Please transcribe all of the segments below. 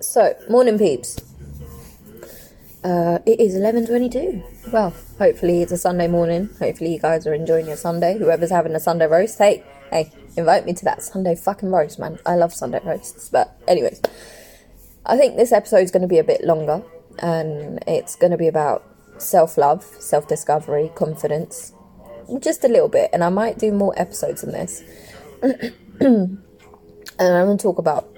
So, morning peeps. Uh, it is 11.22. Well, hopefully it's a Sunday morning. Hopefully you guys are enjoying your Sunday. Whoever's having a Sunday roast, hey, hey, invite me to that Sunday fucking roast, man. I love Sunday roasts. But anyways, I think this episode's going to be a bit longer. And it's going to be about self-love, self-discovery, confidence. Just a little bit. And I might do more episodes than this. and I'm going to talk about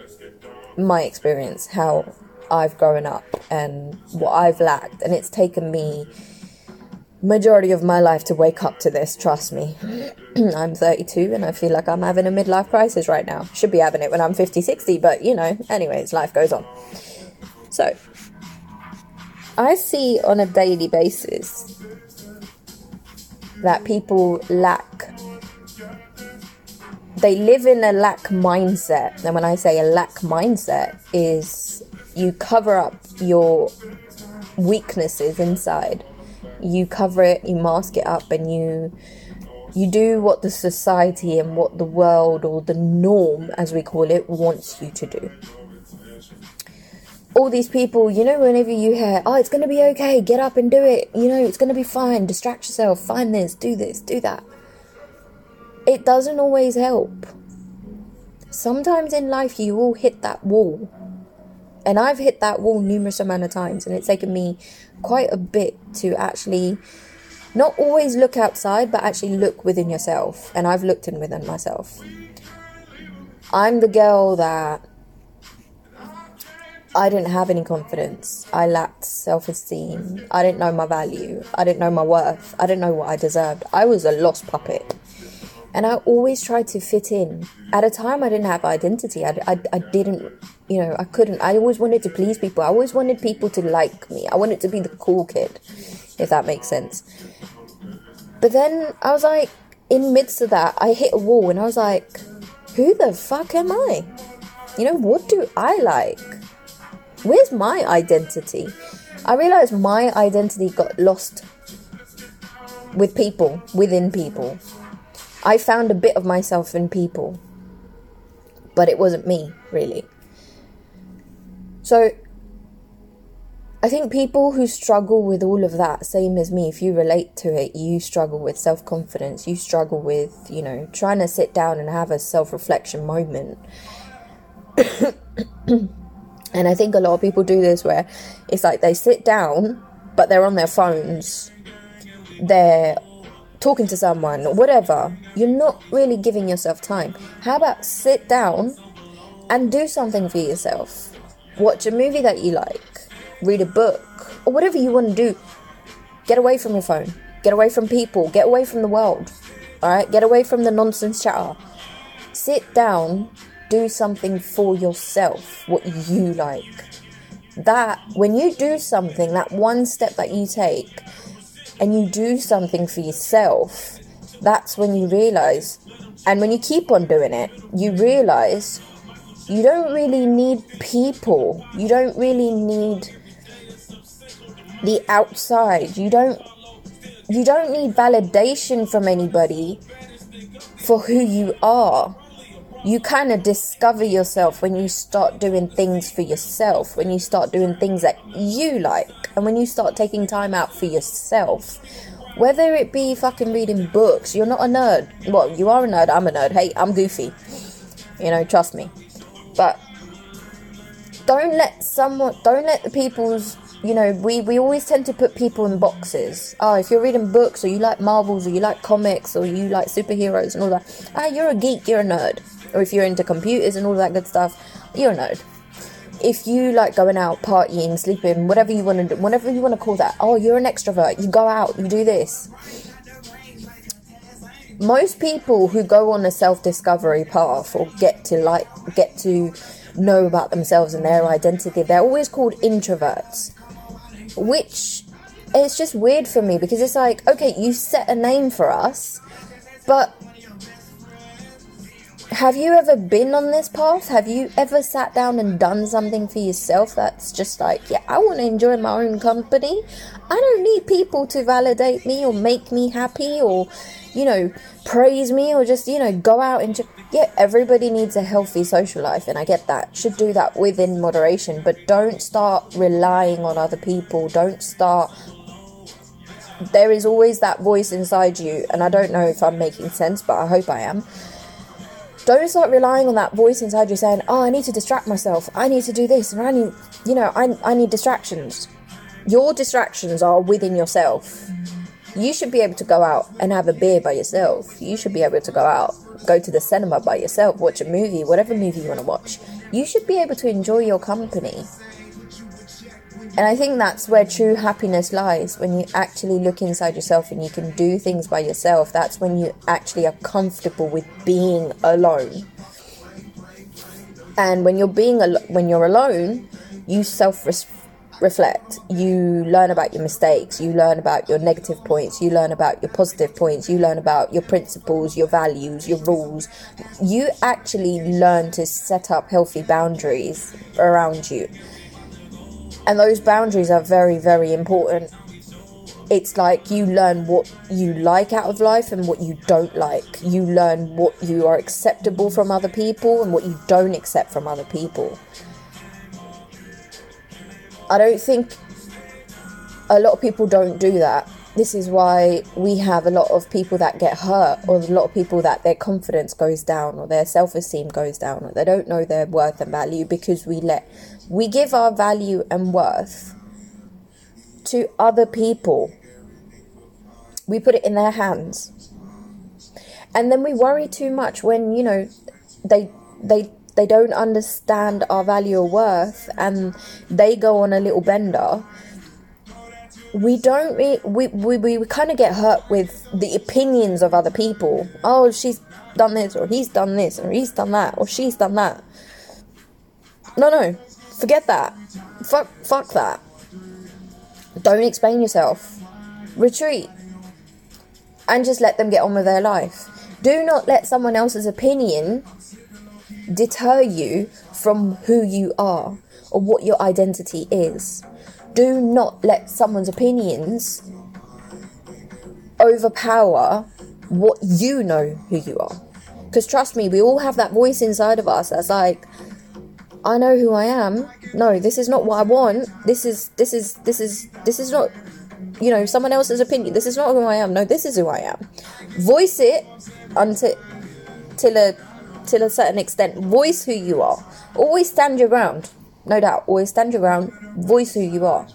my experience, how I've grown up and what I've lacked. And it's taken me majority of my life to wake up to this, trust me. I'm 32 and I feel like I'm having a midlife crisis right now. Should be having it when I'm 50, 60, but you know, anyways, life goes on. So, I see on a daily basis that people lack they live in a lack mindset. And when I say a lack mindset, is you cover up your weaknesses inside. You cover it, you mask it up, and you you do what the society and what the world or the norm, as we call it, wants you to do. All these people, you know, whenever you hear, oh, it's going to be okay, get up and do it, you know, it's going to be fine, distract yourself, find this, do this, do that it doesn't always help. Sometimes in life you will hit that wall. And I've hit that wall numerous amount of times and it's taken me quite a bit to actually not always look outside but actually look within yourself and I've looked in within myself. I'm the girl that I didn't have any confidence. I lacked self esteem. I didn't know my value. I didn't know my worth. I didn't know what I deserved. I was a lost puppet and I always tried to fit in. At a time, I didn't have identity. I, I, I didn't, you know, I couldn't. I always wanted to please people. I always wanted people to like me. I wanted to be the cool kid, if that makes sense. But then I was like, in midst of that, I hit a wall and I was like, who the fuck am I? You know, what do I like? Where's my identity? I realized my identity got lost with people, within people. I found a bit of myself in people, but it wasn't me, really. So, I think people who struggle with all of that, same as me, if you relate to it, you struggle with self confidence, you struggle with, you know, trying to sit down and have a self reflection moment. and I think a lot of people do this where it's like they sit down, but they're on their phones, they're talking to someone, whatever, you're not really giving yourself time. How about sit down and do something for yourself? Watch a movie that you like, read a book, or whatever you want to do. Get away from your phone, get away from people, get away from the world, alright? Get away from the nonsense chatter. Sit down, do something for yourself, what you like. That, when you do something, that one step that you take, and you do something for yourself, that's when you realize, and when you keep on doing it, you realize you don't really need people. You don't really need the outside. You don't you don't need validation from anybody for who you are you kind of discover yourself when you start doing things for yourself, when you start doing things that you like, and when you start taking time out for yourself. Whether it be fucking reading books, you're not a nerd. Well, you are a nerd, I'm a nerd. Hey, I'm goofy. You know, trust me. But don't let someone, don't let the people's you know, we, we always tend to put people in boxes. Oh, if you're reading books or you like Marvels or you like comics or you like superheroes and all that, ah, you're a geek, you're a nerd or if you're into computers and all that good stuff, you're a nerd. If you like going out, partying, sleeping, whatever you want to whatever you want to call that, oh, you're an extrovert, you go out, you do this. Most people who go on a self discovery path or get to like, get to know about themselves and their identity, they're always called introverts. Which it's just weird for me because it's like, okay, you set a name for us, but have you ever been on this path? Have you ever sat down and done something for yourself that's just like, yeah, I want to enjoy my own company. I don't need people to validate me or make me happy or, you know, praise me or just, you know, go out and just, yeah, everybody needs a healthy social life and I get that. Should do that within moderation, but don't start relying on other people. Don't start there is always that voice inside you, and I don't know if I'm making sense, but I hope I am don't start relying on that voice inside you saying, "Oh, I need to distract myself. I need to do this, and I need, you know, I I need distractions." Your distractions are within yourself. You should be able to go out and have a beer by yourself. You should be able to go out, go to the cinema by yourself, watch a movie, whatever movie you want to watch. You should be able to enjoy your company. And I think that's where true happiness lies when you actually look inside yourself and you can do things by yourself. That's when you actually are comfortable with being alone. And when you're being al- when you're alone, you self reflect. You learn about your mistakes, you learn about your negative points, you learn about your positive points, you learn about your principles, your values, your rules. You actually learn to set up healthy boundaries around you and those boundaries are very, very important. It's like you learn what you like out of life and what you don't like. You learn what you are acceptable from other people and what you don't accept from other people. I don't think a lot of people don't do that. This is why we have a lot of people that get hurt, or a lot of people that their confidence goes down, or their self esteem goes down, or they don't know their worth and value because we let we give our value and worth to other people. We put it in their hands. And then we worry too much when, you know, they they they don't understand our value or worth and they go on a little bender we don't re- we, we, we kind of get hurt with the opinions of other people oh she's done this or he's done this or he's done that or she's done that no no Forget that. Fuck, fuck that. Don't explain yourself. Retreat. And just let them get on with their life. Do not let someone else's opinion deter you from who you are or what your identity is. Do not let someone's opinions overpower what you know who you are. Because trust me, we all have that voice inside of us that's like, I know who I am. No, this is not what I want. This is this is this is this is not you know someone else's opinion. This is not who I am. No, this is who I am. Voice it until till a till a certain extent. Voice who you are. Always stand your ground. No doubt. Always stand your ground. Voice who you are.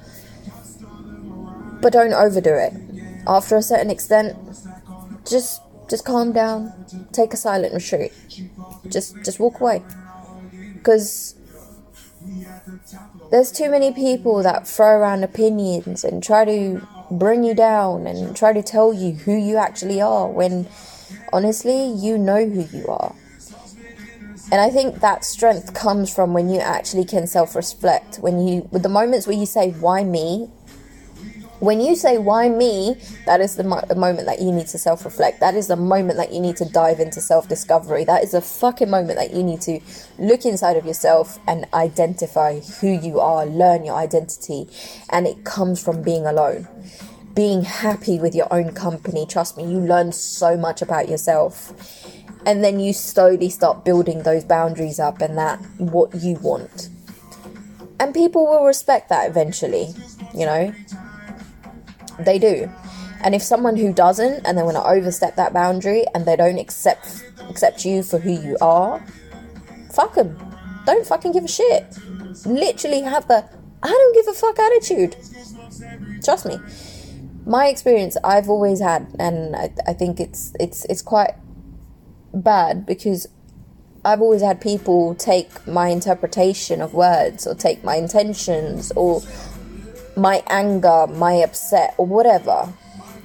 But don't overdo it. After a certain extent, just just calm down. Take a silent retreat. Just just walk away. Because there's too many people that throw around opinions and try to bring you down and try to tell you who you actually are when honestly you know who you are. And I think that strength comes from when you actually can self reflect. When you, with the moments where you say, Why me? When you say why me? that is the, mo- moment that you need to self-reflect. That is the moment that you need to dive into self-discovery. That is the fucking moment that you need to look inside of yourself and identify who you are learn your identity and it comes from being alone. Being happy with your own company. Trust me you learn so much about yourself. And then you slowly start building those boundaries up and that what you want. And people will respect that eventually you know they do. And if someone who doesn't and they want to overstep that boundary and they don't accept accept you for who you are, fuck them. Don't fucking give a shit. Literally have the I don't give a fuck attitude. Trust me. My experience I've always had and I, I think it's it's it's quite bad because I've always had people take my interpretation of words or take my intentions or my anger, my upset, or whatever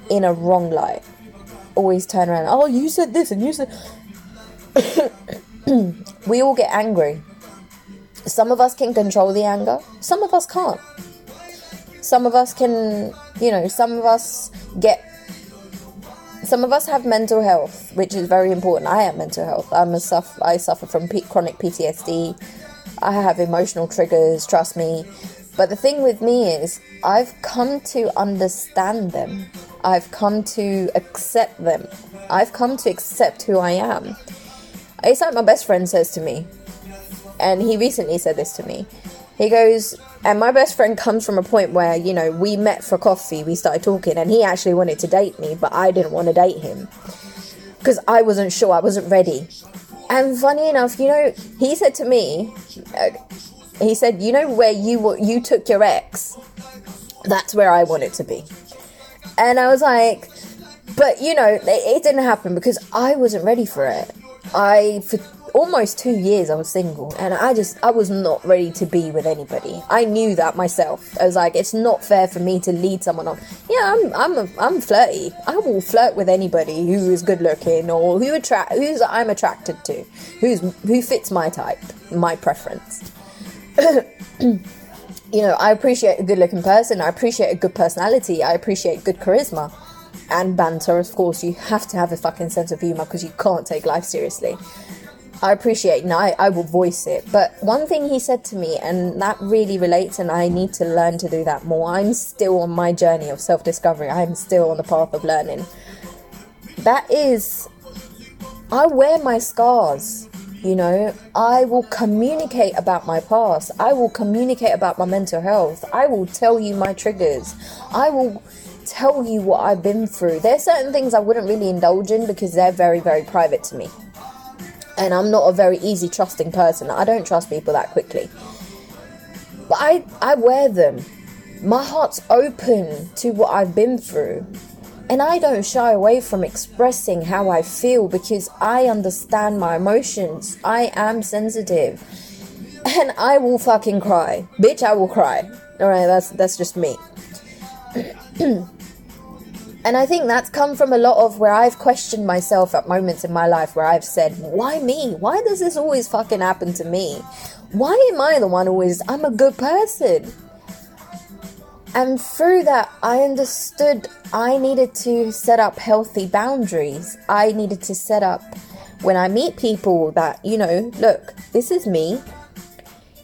in a wrong light. Always turn around, oh, you said this and you said. we all get angry. Some of us can control the anger, some of us can't. Some of us can, you know, some of us get some of us have mental health, which is very important. I have mental health. I'm a suffer. I suffer from P- chronic PTSD. I have emotional triggers. Trust me. But the thing with me is, I've come to understand them. I've come to accept them. I've come to accept who I am. It's like my best friend says to me, and he recently said this to me. He goes, and my best friend comes from a point where, you know, we met for coffee, we started talking, and he actually wanted to date me, but I didn't want to date him because I wasn't sure, I wasn't ready. And funny enough, you know, he said to me, uh, he said, "You know where you you took your ex? That's where I want it to be." And I was like, "But you know, it, it didn't happen because I wasn't ready for it. I for almost two years I was single, and I just I was not ready to be with anybody. I knew that myself. I was like, it's not fair for me to lead someone on. Yeah, I'm I'm I'm flirty. I will flirt with anybody who is good looking or who attract who's I'm attracted to, who's who fits my type, my preference." you know, I appreciate a good looking person, I appreciate a good personality, I appreciate good charisma and banter. Of course, you have to have a fucking sense of humor because you can't take life seriously. I appreciate and I, I will voice it. But one thing he said to me, and that really relates, and I need to learn to do that more. I'm still on my journey of self discovery, I'm still on the path of learning. That is, I wear my scars. You know, I will communicate about my past. I will communicate about my mental health. I will tell you my triggers. I will tell you what I've been through. There are certain things I wouldn't really indulge in because they're very, very private to me. And I'm not a very easy trusting person. I don't trust people that quickly. But I, I wear them. My heart's open to what I've been through. And I don't shy away from expressing how I feel because I understand my emotions. I am sensitive. And I will fucking cry. Bitch, I will cry. Alright, that's that's just me. and I think that's come from a lot of where I've questioned myself at moments in my life where I've said, why me? Why does this always fucking happen to me? Why am I the one always I'm a good person? And through that, I understood I needed to set up healthy boundaries. I needed to set up when I meet people that, you know, look, this is me.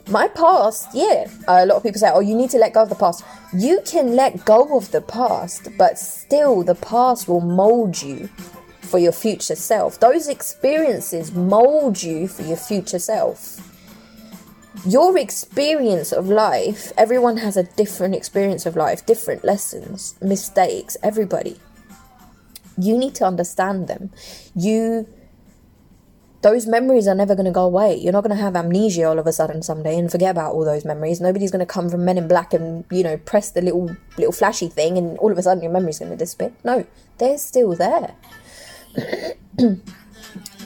My past, yeah, a lot of people say, oh, you need to let go of the past. You can let go of the past, but still, the past will mold you for your future self. Those experiences mold you for your future self your experience of life, everyone has a different experience of life, different lessons, mistakes, everybody. You need to understand them. You those memories are never going to go away. You're not going to have amnesia all of a sudden someday and forget about all those memories. Nobody's going to come from Men in Black and you know press the little little flashy thing and all of a sudden your memory's going to disappear. No, they're still there. and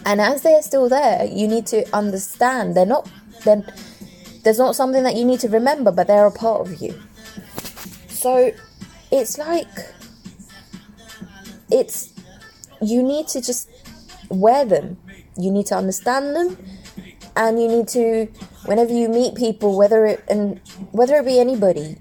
as they're still there, you need to understand they're not then there's not something that you need to remember, but they're a part of you. So it's like it's you need to just wear them. You need to understand them and you need to whenever you meet people whether it and whether it be anybody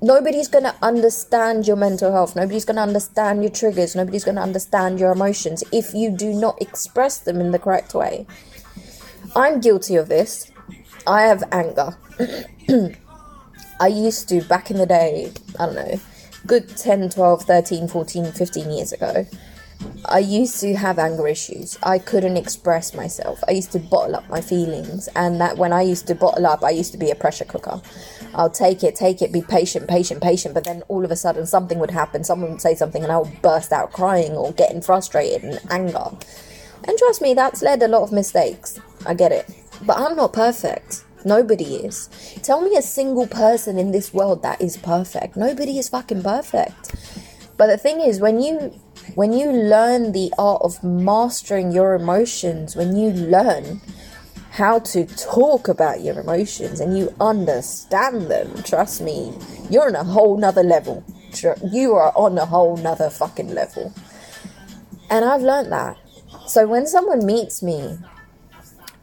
nobody's going to understand your mental health nobody's going to understand your triggers nobody's going to understand your emotions if you do not express them in the correct way i'm guilty of this I have anger. I used to, back in the day, I don't know, good 10, 12, 13, 14, 15 years ago, I used to have anger issues. I couldn't express myself. I used to bottle up my feelings, and that when I used to bottle up, I used to be a pressure cooker. I'll take it, take it, be patient, patient, patient, but then all of a sudden something would happen. Someone would say something, and I would burst out crying or getting frustrated and anger. And trust me, that's led a lot of mistakes. I get it. But I'm not perfect. Nobody is. Tell me a single person in this world that is perfect. Nobody is fucking perfect. But the thing is, when you when you learn the art of mastering your emotions, when you learn how to talk about your emotions and you understand them, trust me, you're on a whole nother level. You are on a whole nother fucking level. And I've learned that. So when someone meets me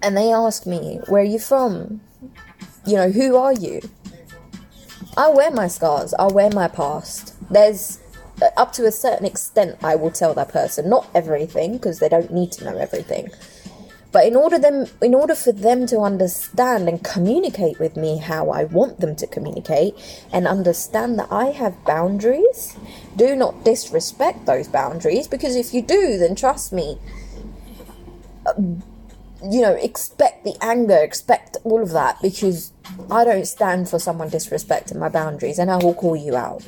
and they ask me, Where are you from? You know, who are you? I wear my scars, I wear my past. There's uh, up to a certain extent, I will tell that person. Not everything, because they don't need to know everything. But in order them, in order for them to understand and communicate with me how I want them to communicate, and understand that I have boundaries, do not disrespect those boundaries. Because if you do, then trust me. You know, expect the anger, expect all of that, because I don't stand for someone disrespecting my boundaries, and I will call you out.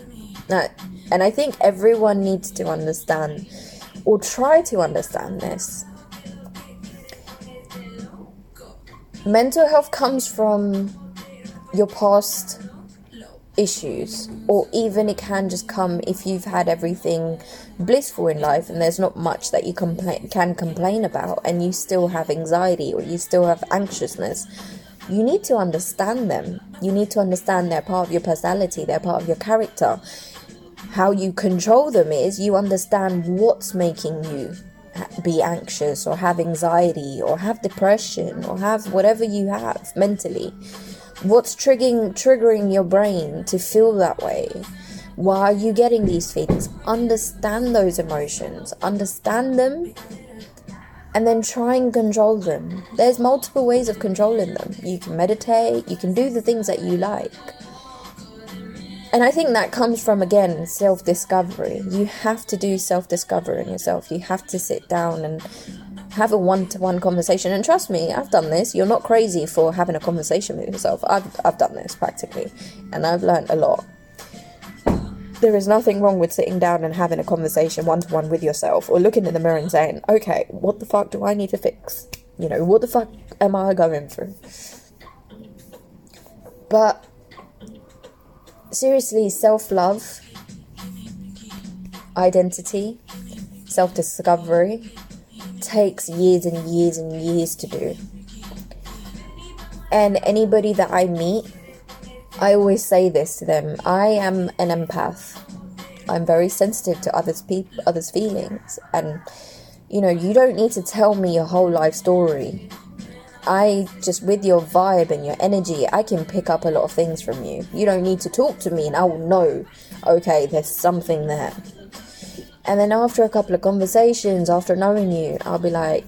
And I think everyone needs to understand, or try to understand this mental health comes from your past issues or even it can just come if you've had everything blissful in life and there's not much that you can complain about and you still have anxiety or you still have anxiousness you need to understand them. You need to understand they're part of your personality they're part of your character. How you control them is you understand what's making you be anxious or have anxiety or have depression or have whatever you have mentally what's triggering triggering your brain to feel that way? Why are you getting these feelings? Understand those emotions understand them and then try and control them. There's multiple ways of controlling them. You can meditate you can do the things that you like. And I think that comes from, again, self discovery. You have to do self discovery in yourself. You have to sit down and have a one to one conversation. And trust me, I've done this. You're not crazy for having a conversation with yourself. I've, I've done this practically, and I've learned a lot. There is nothing wrong with sitting down and having a conversation one to one with yourself or looking in the mirror and saying, okay, what the fuck do I need to fix? You know, what the fuck am I going through? But seriously, self love, identity, self discovery takes years and years and years to do. And anybody that I meet, I always say this to them I am an empath. I'm very sensitive to others' people, others' feelings, and you know, you don't need to tell me your whole life story I just, with your vibe and your energy, I can pick up a lot of things from you. You don't need to talk to me, and I will know, okay, there's something there. And then after a couple of conversations, after knowing you, I'll be like,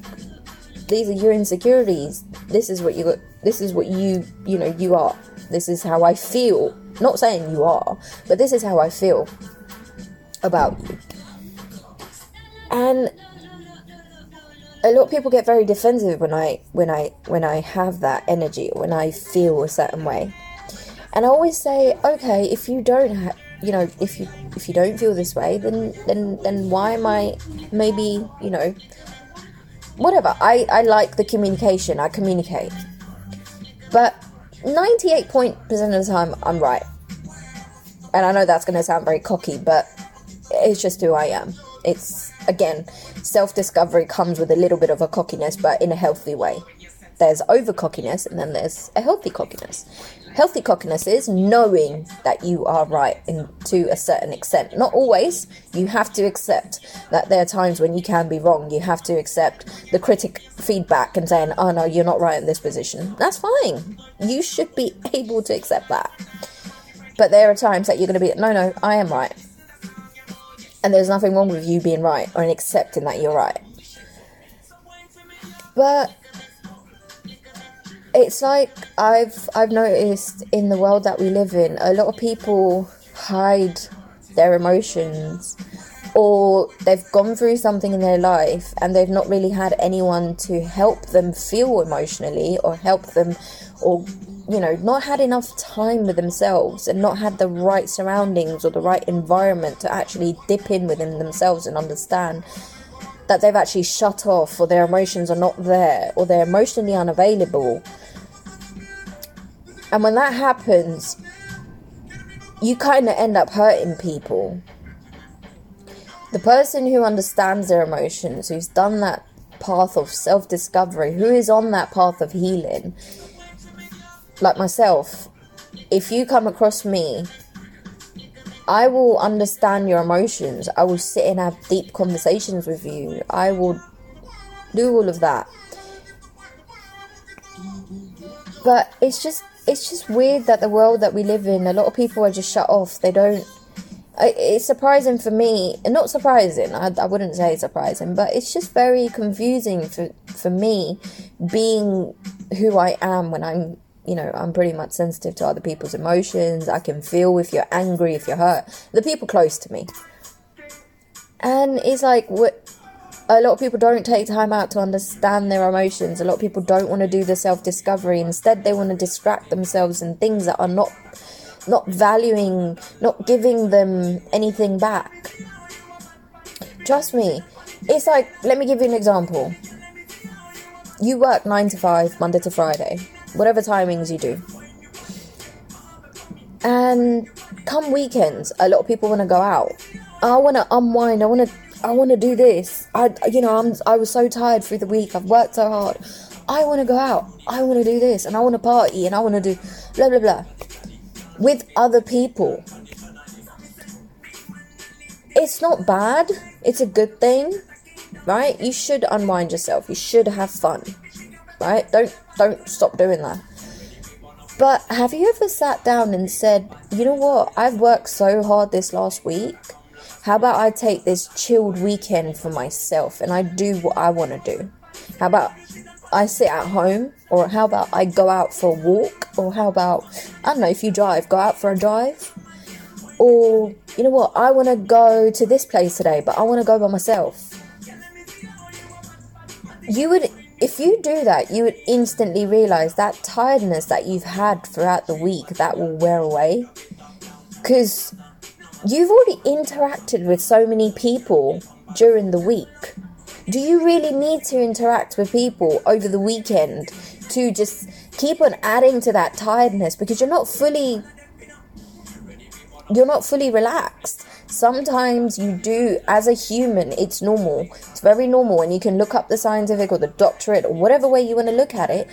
these are your insecurities. This is what you got. This is what you, you know, you are. This is how I feel. Not saying you are, but this is how I feel about you. And a lot of people get very defensive when I when I when I have that energy when I feel a certain way, and I always say, okay, if you don't have, you know, if you if you don't feel this way, then then then why am I maybe you know, whatever. I I like the communication. I communicate, but ninety eight point percent of the time I'm right, and I know that's going to sound very cocky, but it's just who I am. It's again, self discovery comes with a little bit of a cockiness, but in a healthy way. There's over cockiness and then there's a healthy cockiness. Healthy cockiness is knowing that you are right in, to a certain extent. Not always. You have to accept that there are times when you can be wrong. You have to accept the critic feedback and saying, oh no, you're not right in this position. That's fine. You should be able to accept that. But there are times that you're going to be, no, no, I am right and there's nothing wrong with you being right or in accepting that you're right. But it's like I've I've noticed in the world that we live in, a lot of people hide their emotions or they've gone through something in their life and they've not really had anyone to help them feel emotionally or help them or you know, not had enough time with themselves and not had the right surroundings or the right environment to actually dip in within themselves and understand that they've actually shut off or their emotions are not there or they're emotionally unavailable. And when that happens, you kind of end up hurting people. The person who understands their emotions, who's done that path of self discovery, who is on that path of healing, like myself, if you come across me, I will understand your emotions. I will sit and have deep conversations with you. I will do all of that. But it's just it's just weird that the world that we live in, a lot of people are just shut off. They don't it's surprising for me not surprising I, I wouldn't say surprising but it's just very confusing for for me being who i am when i'm you know i'm pretty much sensitive to other people's emotions. I can feel if you're angry if you're hurt. The people close to me. And it's like what a lot of people don't take time out to understand their emotions. A lot of people don't want to do the self-discovery. Instead they want to distract themselves in things that are not not valuing, not giving them anything back. Trust me, it's like, let me give you an example. You work 9 to 5, Monday to Friday, whatever timings you do. And come weekends, a lot of people want to go out. I want to unwind. I want to. I want to do this. I, you know, I'm. I was so tired through the week. I've worked so hard. I want to go out. I want to do this, and I want to party, and I want to do blah blah blah with other people. It's not bad, it's a good thing, right? You should unwind yourself. You should have fun. Right? Don't don't stop doing that. But have you ever sat down and said, "You know what? I've worked so hard this last week. How about I take this chilled weekend for myself and I do what I want to do? How about I sit at home, or how about I go out for a walk, or how about, I don't know, if you drive, go out for a drive, or you know what, I want to go to this place today, but I want to go by myself. You would, if you do that, you would instantly realize that tiredness that you've had throughout the week that will wear away. Because you've already interacted with so many people during the week. Do you really need to interact with people over the weekend to just keep on adding to that tiredness? Because you're not fully you're not fully relaxed sometimes you do as a human it's normal it's very normal and you can look up the scientific or the doctorate or whatever way you want to look at it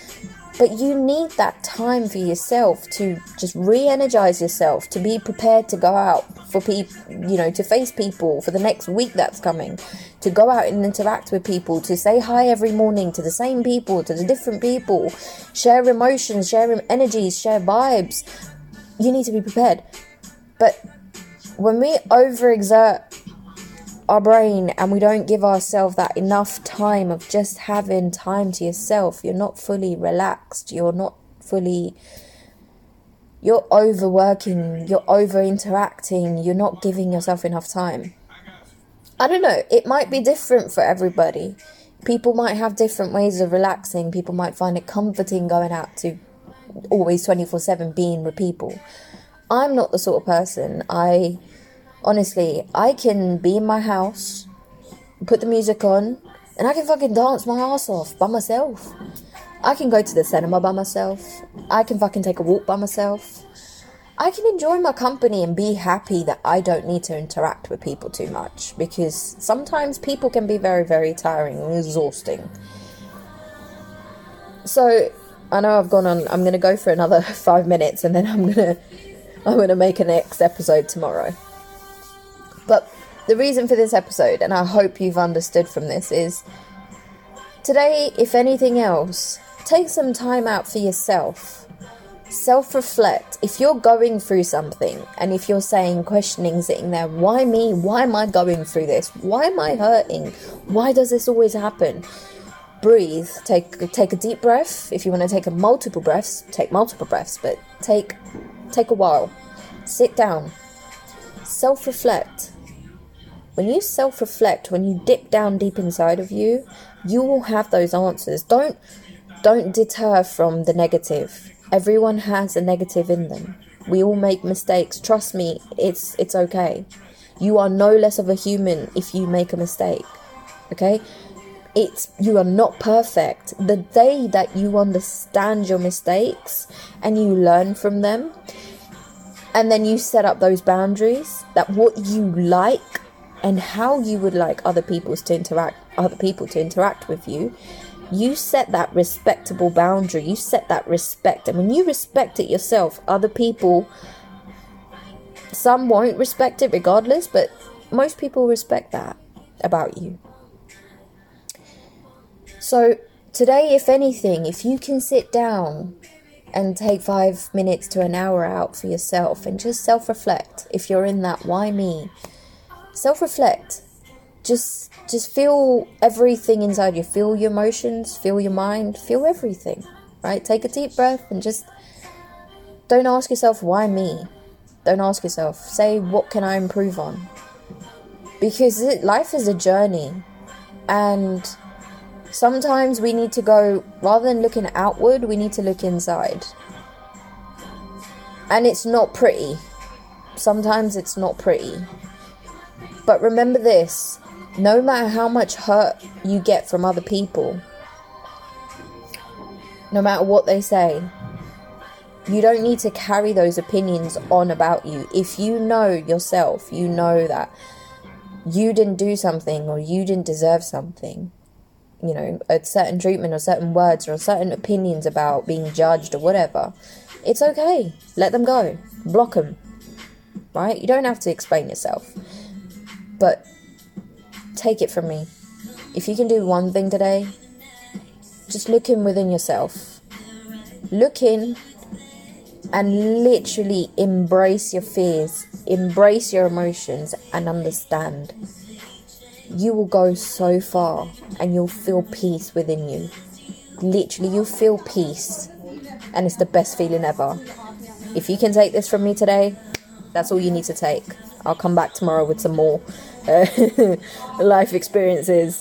but you need that time for yourself to just re energize yourself, to be prepared to go out for people, you know, to face people for the next week that's coming, to go out and interact with people, to say hi every morning to the same people, to the different people, share emotions, share energies, share vibes. You need to be prepared. But when we overexert our brain and we don't give ourselves that enough time of just having time to yourself, you're not fully relaxed, you're not fully you're overworking, you're over interacting, you're not giving yourself enough time. I don't know, it might be different for everybody. People might have different ways of relaxing, people might find it comforting going out to always 24 7 being with people. I'm not the sort of person. I honestly, I can be in my house, put the music on, and I can fucking dance my ass off by myself. I can go to the cinema by myself. I can fucking take a walk by myself. I can enjoy my company and be happy that I don't need to interact with people too much because sometimes people can be very, very tiring and exhausting. So, I know I've gone on, I'm going to go for another five minutes and then I'm going to. I'm going to make a next episode tomorrow. But the reason for this episode, and I hope you've understood from this, is today, if anything else, take some time out for yourself. Self reflect. If you're going through something and if you're saying, questioning, sitting there, why me? Why am I going through this? Why am I hurting? Why does this always happen? Breathe. Take take a deep breath. If you want to take a multiple breaths, take multiple breaths, but take take a while. Sit down. Self reflect when you self reflect, when you dip down deep inside of you, you will have those answers. Don't don't deter from the negative. Everyone has a negative in them. We all make mistakes. Trust me, it's it's okay. You are no less of a human if you make a mistake. Okay? It's you are not perfect. The day that you understand your mistakes and you learn from them and then you set up those boundaries that what you like and how you would like other people to interact other people to interact with you you set that respectable boundary. You set that respect. And when you respect it yourself other people some won't respect it regardless but most people respect that about you so today if anything if you can sit down and take five minutes to an hour out for yourself and just self reflect. If you're in that, why me? Self reflect. Just just feel everything inside you. Feel your emotions, feel your mind, feel everything. Right? Take a deep breath and just don't ask yourself why me. Don't ask yourself. Say what can I improve on? Because it, life is a journey and sometimes we need to go rather than looking outward, we need to look inside. And it's not pretty. Sometimes it's not pretty. But remember this no matter how much hurt you get from other people, no matter what they say, you don't need to carry those opinions on about you. If you know yourself, you know that you didn't do something or you didn't deserve something, you know, a certain treatment or certain words or certain opinions about being judged or whatever, it's okay. Let them go. Block them. Right? You don't have to explain yourself. But take it from me. If you can do one thing today, just look in within yourself. Look in and literally embrace your fears, embrace your emotions, and understand. You will go so far and you'll feel peace within you. Literally, you'll feel peace, and it's the best feeling ever. If you can take this from me today, that's all you need to take. I'll come back tomorrow with some more uh, life experiences.